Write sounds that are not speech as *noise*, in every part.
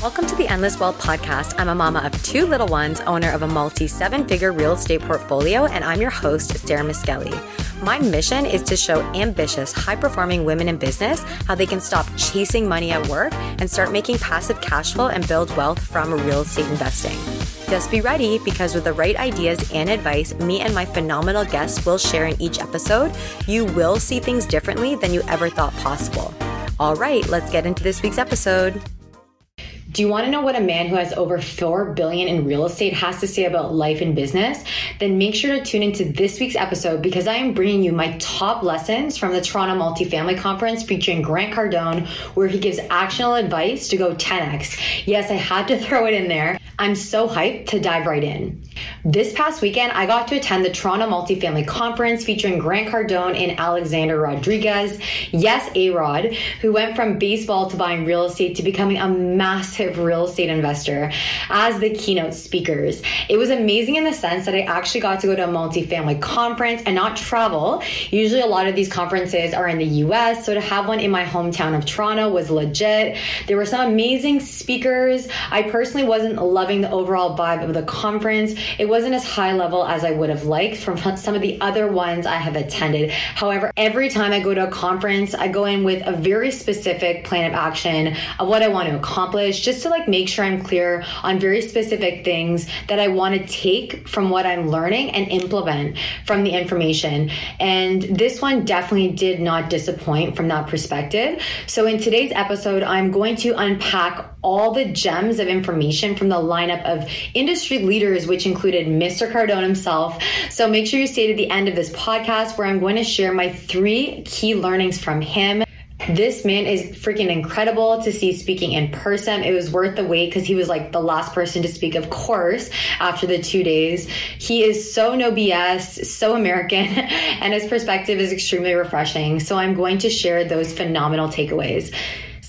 Welcome to the Endless Wealth Podcast. I'm a mama of two little ones, owner of a multi seven figure real estate portfolio, and I'm your host, Sarah Miskelly. My mission is to show ambitious, high performing women in business how they can stop chasing money at work and start making passive cash flow and build wealth from real estate investing. Just be ready because with the right ideas and advice, me and my phenomenal guests will share in each episode, you will see things differently than you ever thought possible. All right, let's get into this week's episode. Do you want to know what a man who has over 4 billion in real estate has to say about life and business? Then make sure to tune into this week's episode because I am bringing you my top lessons from the Toronto Multifamily Conference featuring Grant Cardone where he gives actionable advice to go 10x. Yes, I had to *laughs* throw it in there. I'm so hyped to dive right in. This past weekend, I got to attend the Toronto Multifamily Conference featuring Grant Cardone and Alexander Rodriguez. Yes, A Rod, who went from baseball to buying real estate to becoming a massive real estate investor as the keynote speakers. It was amazing in the sense that I actually got to go to a multifamily conference and not travel. Usually, a lot of these conferences are in the US, so to have one in my hometown of Toronto was legit. There were some amazing speakers. I personally wasn't loving the overall vibe of the conference. It wasn't as high level as I would have liked from *laughs* some of the other ones I have attended. However, every time I go to a conference, I go in with a very specific plan of action of what I want to accomplish, just to like make sure I'm clear on very specific things that I want to take from what I'm learning and implement from the information. And this one definitely did not disappoint from that perspective. So in today's episode, I'm going to unpack all the gems of information from the lineup of industry leaders, which included Mr. Cardone himself. So make sure you stay to the end of this podcast where I'm going to share my three key learnings from him. This man is freaking incredible to see speaking in person. It was worth the wait because he was like the last person to speak, of course, after the two days. He is so no BS, so American, *laughs* and his perspective is extremely refreshing. So I'm going to share those phenomenal takeaways.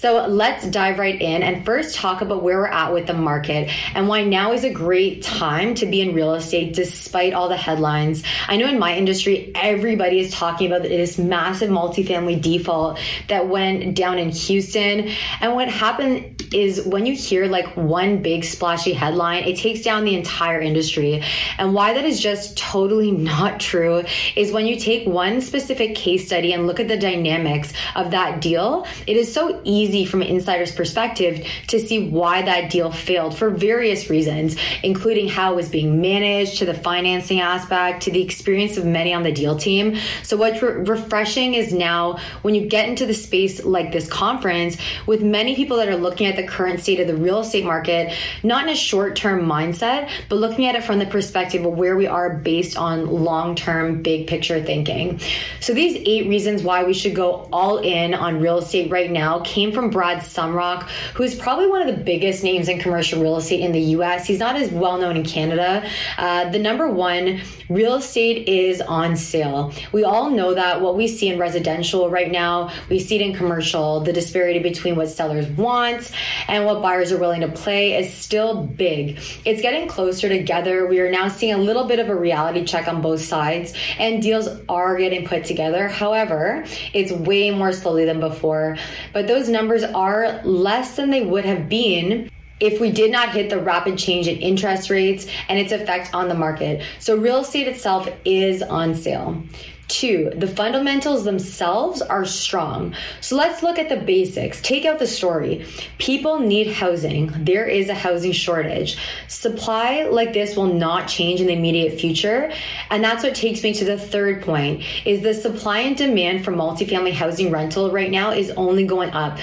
So let's dive right in and first talk about where we're at with the market and why now is a great time to be in real estate despite all the headlines. I know in my industry, everybody is talking about this massive multifamily default that went down in Houston. And what happened is when you hear like one big splashy headline, it takes down the entire industry. And why that is just totally *laughs* not true is when you take one specific case study and look at the dynamics of that deal, it is so easy easy from an insider's perspective to see why that deal failed for various reasons, including how it was being managed, to the financing aspect, to the experience of many on the deal team. So, what's re- refreshing is now when you get into the space like this conference with many people that are looking at the current state of the real estate market, not in a short term mindset, but looking at it from the perspective of where we are based on long term, big picture thinking. So, these eight reasons why we should go all in on real estate right now came from from Brad Sumrock, who's probably one of the biggest names in commercial real estate in the US. He's not as well known in Canada. Uh, the number one, real estate is on sale. We all know that what we see in residential right now, we see it in commercial. The disparity between what sellers want and what buyers are willing to play is still big. It's getting closer together. We are now seeing a little bit of a reality check on both sides, and deals are getting put together. However, it's way more slowly than before. But those numbers numbers are less than they would have been if we did not hit the rapid change in interest rates and its effect on the market. So, real estate itself is on sale. Two, the fundamentals themselves are strong. So let's look at the basics. Take out the story. People need housing. There is a housing shortage. Supply like this will not change in the immediate future. And that's what takes me to the third point is the supply and demand for multifamily housing rental right now is only going up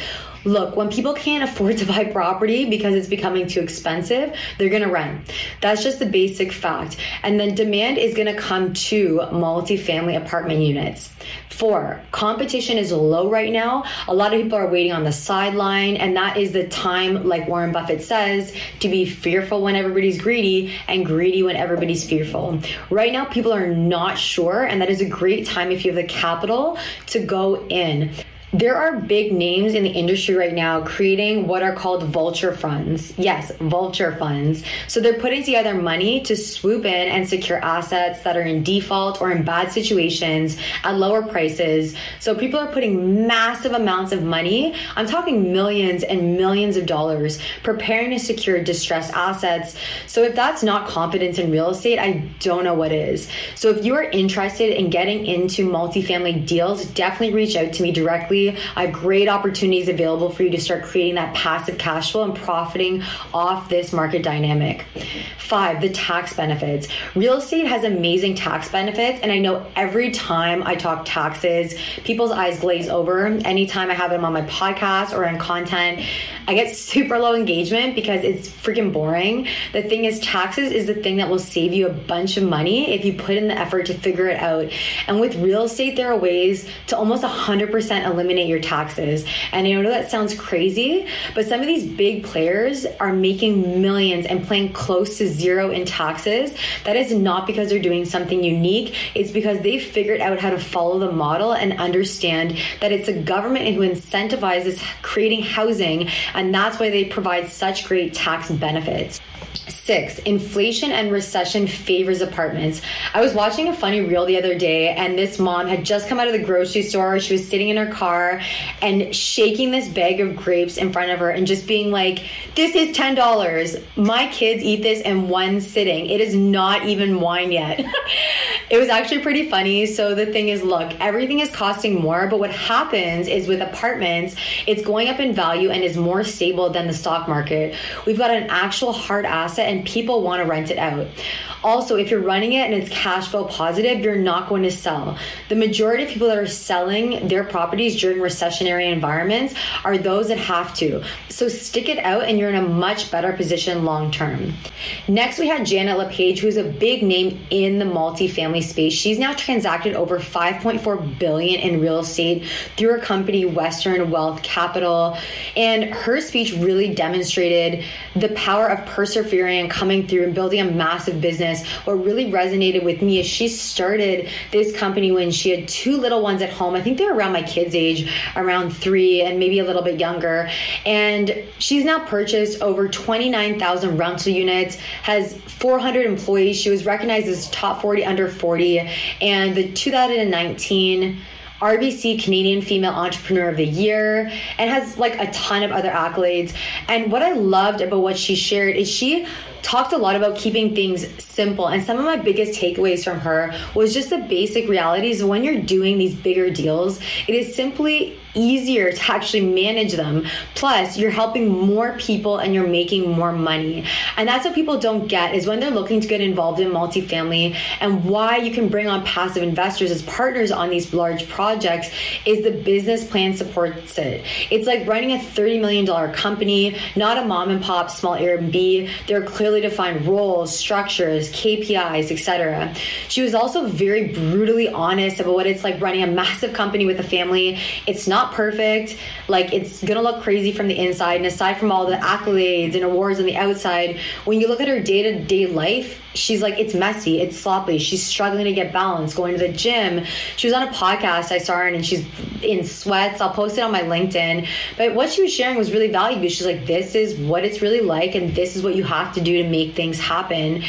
look, when people can't afford to buy property because it's becoming too expensive, they're going to rent. That's just the basic fact. And then demand is going to come to multifamily apartment units. Four, competition is low right now. A lot of people are waiting on the sideline, and that is the time, like Warren Buffett says, to be fearful when everybody's greedy and greedy when everybody's fearful. Right now, people are not sure, and that is a great time if you have the capital to go in. There are big names in the industry right now creating what are called vulture funds. Yes, vulture funds. So they're putting together money to swoop in and secure assets that are in default or in bad situations at lower prices. So people are putting massive amounts of money. I'm talking millions and millions of dollars preparing to secure distressed assets. So if that's not confidence in real estate, I don't know what is. So if you are interested in getting into multifamily deals, definitely reach out to me directly I have great opportunities available for you to start creating that passive cash flow and profiting off this market dynamic. Five, the tax benefits. Real estate has amazing tax benefits, and I know every time I talk taxes, people's eyes glaze over. Anytime I have them on my podcast or in content, I get super low engagement because it's freaking boring. The thing is, taxes is the thing that will save you a bunch of money if you put in the effort to figure it out. And with real estate, there are ways to almost 100% eliminate eliminate your taxes. And I know that sounds crazy, but some of these big players are making millions and paying close to zero in taxes. That is not because they're doing something unique, it's because they've figured out how to follow the model and understand that it's a government who incentivizes creating housing, and that's why they provide such great tax benefits. Six, inflation and recession favors apartments. I was watching a funny reel the other day, and this mom had just come out of the grocery store. She was sitting in her car and shaking this bag of grapes in front of her and just being like, This is $10. My kids eat this in one sitting. It is not even wine yet. *laughs* it was actually pretty funny. So the thing is, look, everything is costing more, but what happens is with apartments, it's going up in value and is more stable than the stock market. We've got an actual hard asset and people want to rent it out. Also, if you're running it and it's cash flow positive, you're not going to sell. The majority of people that are selling their properties during recessionary environments are those that have to. So stick it out and you're in a much better position long term. Next, we had Janet LePage, who's a big name in the multifamily space. She's now transacted over 5.4 billion in real estate through her company Western Wealth Capital. And her speech really demonstrated the power of persevering and coming through and building a massive business business, what really resonated with me is she started this company when she had two little ones at home. I think they're around my kids' age, around three and maybe a little bit younger. And she's now purchased over 29,000 rental units, has 400 employees. She was recognized as top 40 under 40. And the 2019 RBC Canadian Female Entrepreneur of the Year, and has like a ton of other accolades. And what I loved about what she shared is she talked a lot about keeping things simple. And some of my biggest takeaways from her was just the basic realities when you're doing these bigger deals, it is simply easier to actually manage them. Plus, you're helping more people and you're making more money. And that's what people don't get is when they're looking to get involved in multifamily and why you can bring on passive investors as partners on these large projects is the business plan supports it. It's like running a $30 million company, not a mom and pop small Airbnb. There are clearly defined roles, structures, KPIs, etc. She was also very brutally honest about what it's like running a massive company with a family. It's not perfect. Like it's gonna look crazy from the inside. And aside from all the accolades and awards on the outside, when you look at her day to day life, she's like, it's messy, it's sloppy. She's struggling to get balance, going to the gym. She was on a podcast, I saw her, and she's in sweats. I'll post it on my LinkedIn. But what she was sharing was really valuable. She's like, this is what it's really like, and this is what you have to do to make things happen.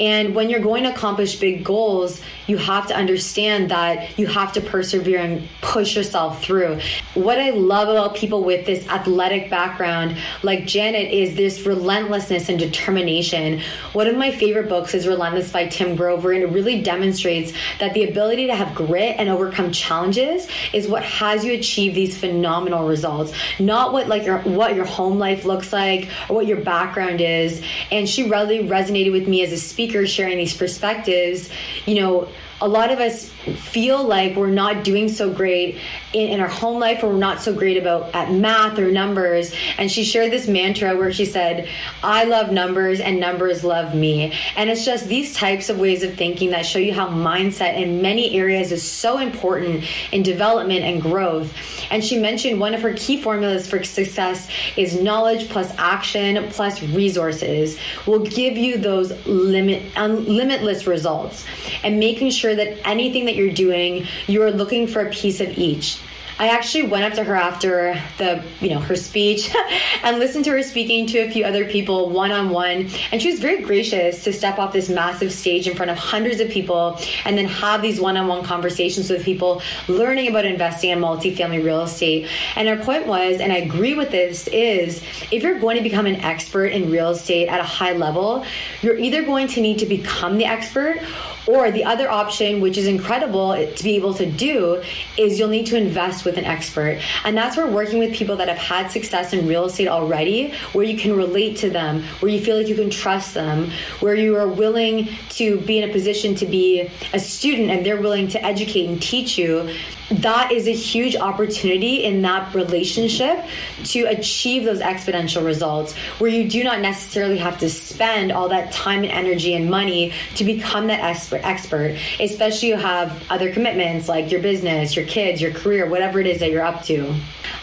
And when you're going to accomplish big goals, you have to understand that you have to persevere and push yourself through. What I love about people with this athletic background, like Janet, is this relentlessness and determination. One of my favorite books is Relentless by Tim Grover, and it really demonstrates that the ability to have grit and overcome challenges is what has you achieve these phenomenal results. Not what like your what your home life looks like or what your background is. And she really resonated with me as a speaker sharing these perspectives. You know, a lot of us feel like we're not doing so great in, in, our home life or we're not so great about at math or numbers. And she shared this mantra where she said i love numbers and numbers love me. And it's just these types of ways of thinking that show you how mindset in many areas is so important in development and growth. And she mentioned one of her key formulas for success is knowledge plus action plus resources will give you those limit limitless results. And making sure that anything that you're doing, you're looking for a piece of each. I actually went up to her after the, you know, her speech *laughs* and listened to her speaking to a few other people one on one. And she was very gracious to step off this massive stage in front of hundreds of people and then have these one on one conversations with people learning about investing in multifamily real estate. And her point was, and I agree with this, is if you're going to become an expert in real estate at a high level, you're either going to need to become the expert or the other option, which is incredible to be able to do, is you'll need to invest with an expert. And that's where working with people that have had success in real estate already, where you can relate to them, where you feel like you can trust them, where you are willing to be in a position to be a student and they're willing to educate and teach you that is a huge opportunity in that relationship to achieve those exponential results where you do not necessarily have to spend all that time and energy and money to become that expert expert especially you have other commitments like your business your kids your career whatever it is that you're up to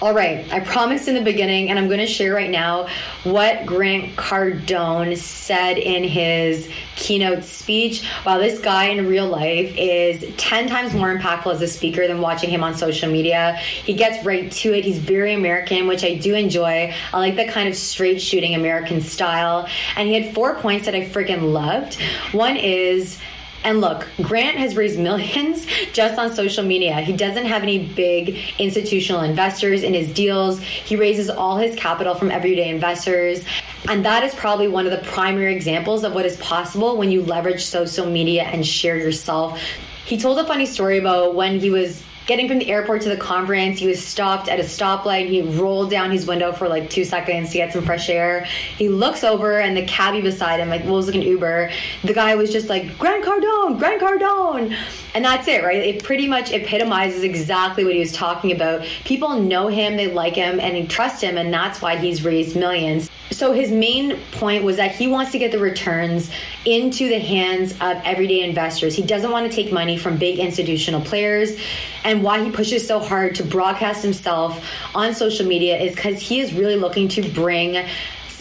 all right, I promised in the beginning, and I'm going to share right now what Grant Cardone said in his keynote speech. Wow, this guy in real life is 10 times more impactful as a speaker than watching him on social media. He gets right to it. He's very American, which I do enjoy. I like that kind of straight shooting American style. And he had four points that I freaking loved. One is, and look, Grant has raised millions just on social media. He doesn't have any big institutional investors in his deals. He raises all his capital from everyday investors. And that is probably one of the primary examples of what is possible when you leverage social media and share yourself. He told a funny story about when he was getting from the airport to the conference, he was stopped at a stoplight. He rolled down his window for like two seconds to get some fresh air. He looks over and the cabbie beside him, like, well, it was like an Uber. The guy was just like, Grant Cardone, Grant Cardone. And that's it, right? It pretty much epitomizes exactly what he was talking about. People know him, they like him, and they trust him, and that's why he's raised millions. So his main point was that he wants to get the returns into the hands of everyday investors. He doesn't want to take money from big institutional players. And why he pushes so hard to broadcast himself on social media is because he is really looking to bring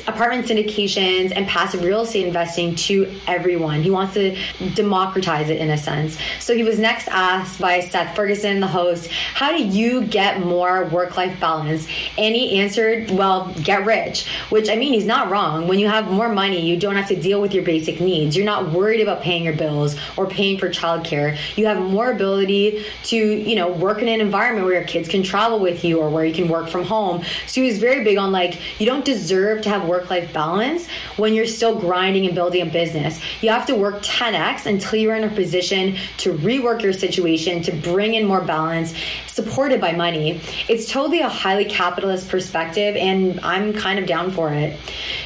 apartment syndications and passive real estate investing to everyone. He wants to democratize it in a sense. So he was next asked by Seth Ferguson, the host, how do you get more work life balance? And he answered, well, get rich, which I mean, he's not wrong. When you have more money, you don't have to deal with your basic needs. You're not worried about paying your bills or paying for childcare. You have more ability to, you know, work in an environment where your kids can travel with you or where you can work from home. So he was very big on like, you don't deserve to have work life balance when you're still grinding and building a business. You have to work 10x until you're in a position to rework your situation, to bring in more balance, supported by money. It's totally a highly capitalist perspective, and I'm kind of down for it.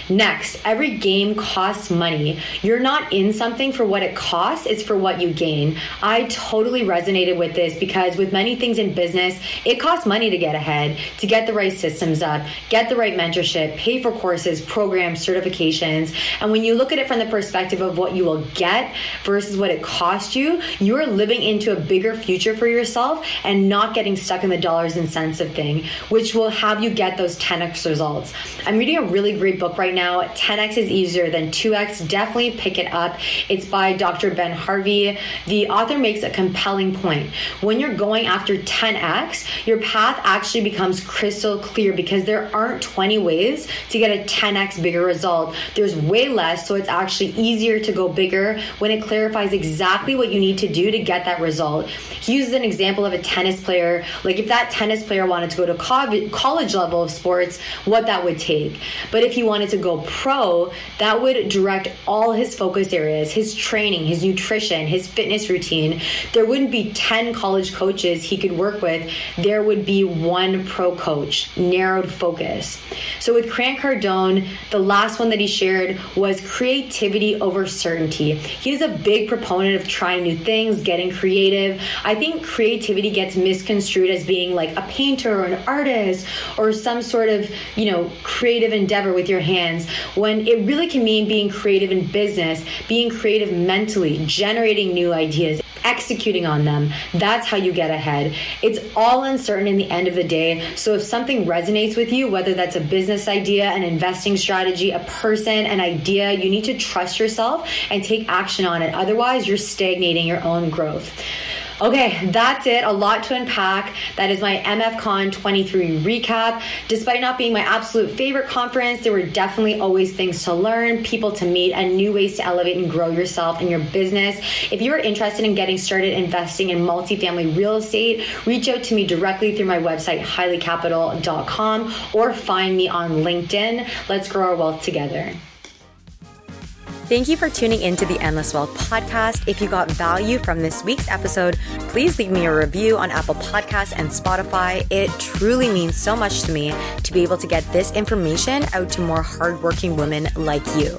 Next, every game costs money. You're not in something for what it costs, it's for what you gain. I totally resonated with this because with many things in business, it costs money to get ahead, to get the right systems up, get the right mentorship, pay for courses, programs, certifications. And when you look at it from the perspective of what you will get versus what it cost you, you are living into a bigger future for yourself and not getting stuck in the dollars and cents of thing, which will have you get those 10x results. I'm reading a really great book right now. 10x is easier than 2x. Definitely pick it up. It's by Dr. Ben Hardy. The author makes a compelling point. When you're going after 10x, your path actually becomes crystal clear because there aren't 20 ways to get a 10x bigger result. There's way less, so it's actually easier to go bigger when it clarifies exactly what you need to do to get that result. He uses an example of a tennis player. Like if that tennis player wanted to go to college level of sports, what that would take. But if he wanted to go pro, that would direct all his focus areas, his training, his nutrition, his fitness routine. There wouldn't be 10 college coaches he could work with. There would be one pro coach, narrowed focus. So with Grant Cardone, the last one that he shared was creativity over certainty. He's a big proponent of trying new things, getting creative. I think creativity gets misconstrued as being like a painter or an artist or some sort of, you know, creative endeavor with your hands when it really can mean being creative in business, being creative mentally, generating new ideas, executing on them. That's how you get ahead. It's all uncertain in the end of the day. So if something resonates with you, whether that's a business idea, an investing strategy, a person, an idea, you need to trust yourself and take action on it. Otherwise, you're stagnating your own growth. Okay, that's it. A lot to unpack. That is my MFCon 23 recap. Despite not being my absolute favorite conference, there were definitely always things to learn, people to meet, and new ways to elevate and grow yourself and your business. If you are interested in getting started investing in multifamily real estate, reach out to me directly through my website, highlycapital.com, or find me on LinkedIn. Let's grow our wealth together. Thank you for tuning into the Endless Wealth podcast. If you got value from this week's episode, please leave me a review on Apple Podcasts and Spotify. It truly means so much to me to be able to get this information out to more hardworking women like you.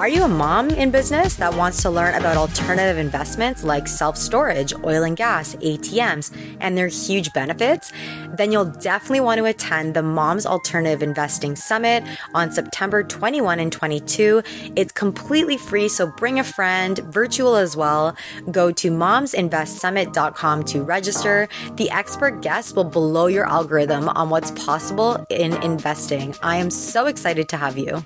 Are you a mom in business that wants to learn about alternative investments like self storage, oil and gas, ATMs, and their huge benefits? Then you'll definitely want to attend the Moms Alternative Investing Summit on September 21 and 22. It's completely free, so bring a friend, virtual as well. Go to momsinvestsummit.com to register. The expert guests will blow your algorithm on what's possible in investing. I am so excited to have you.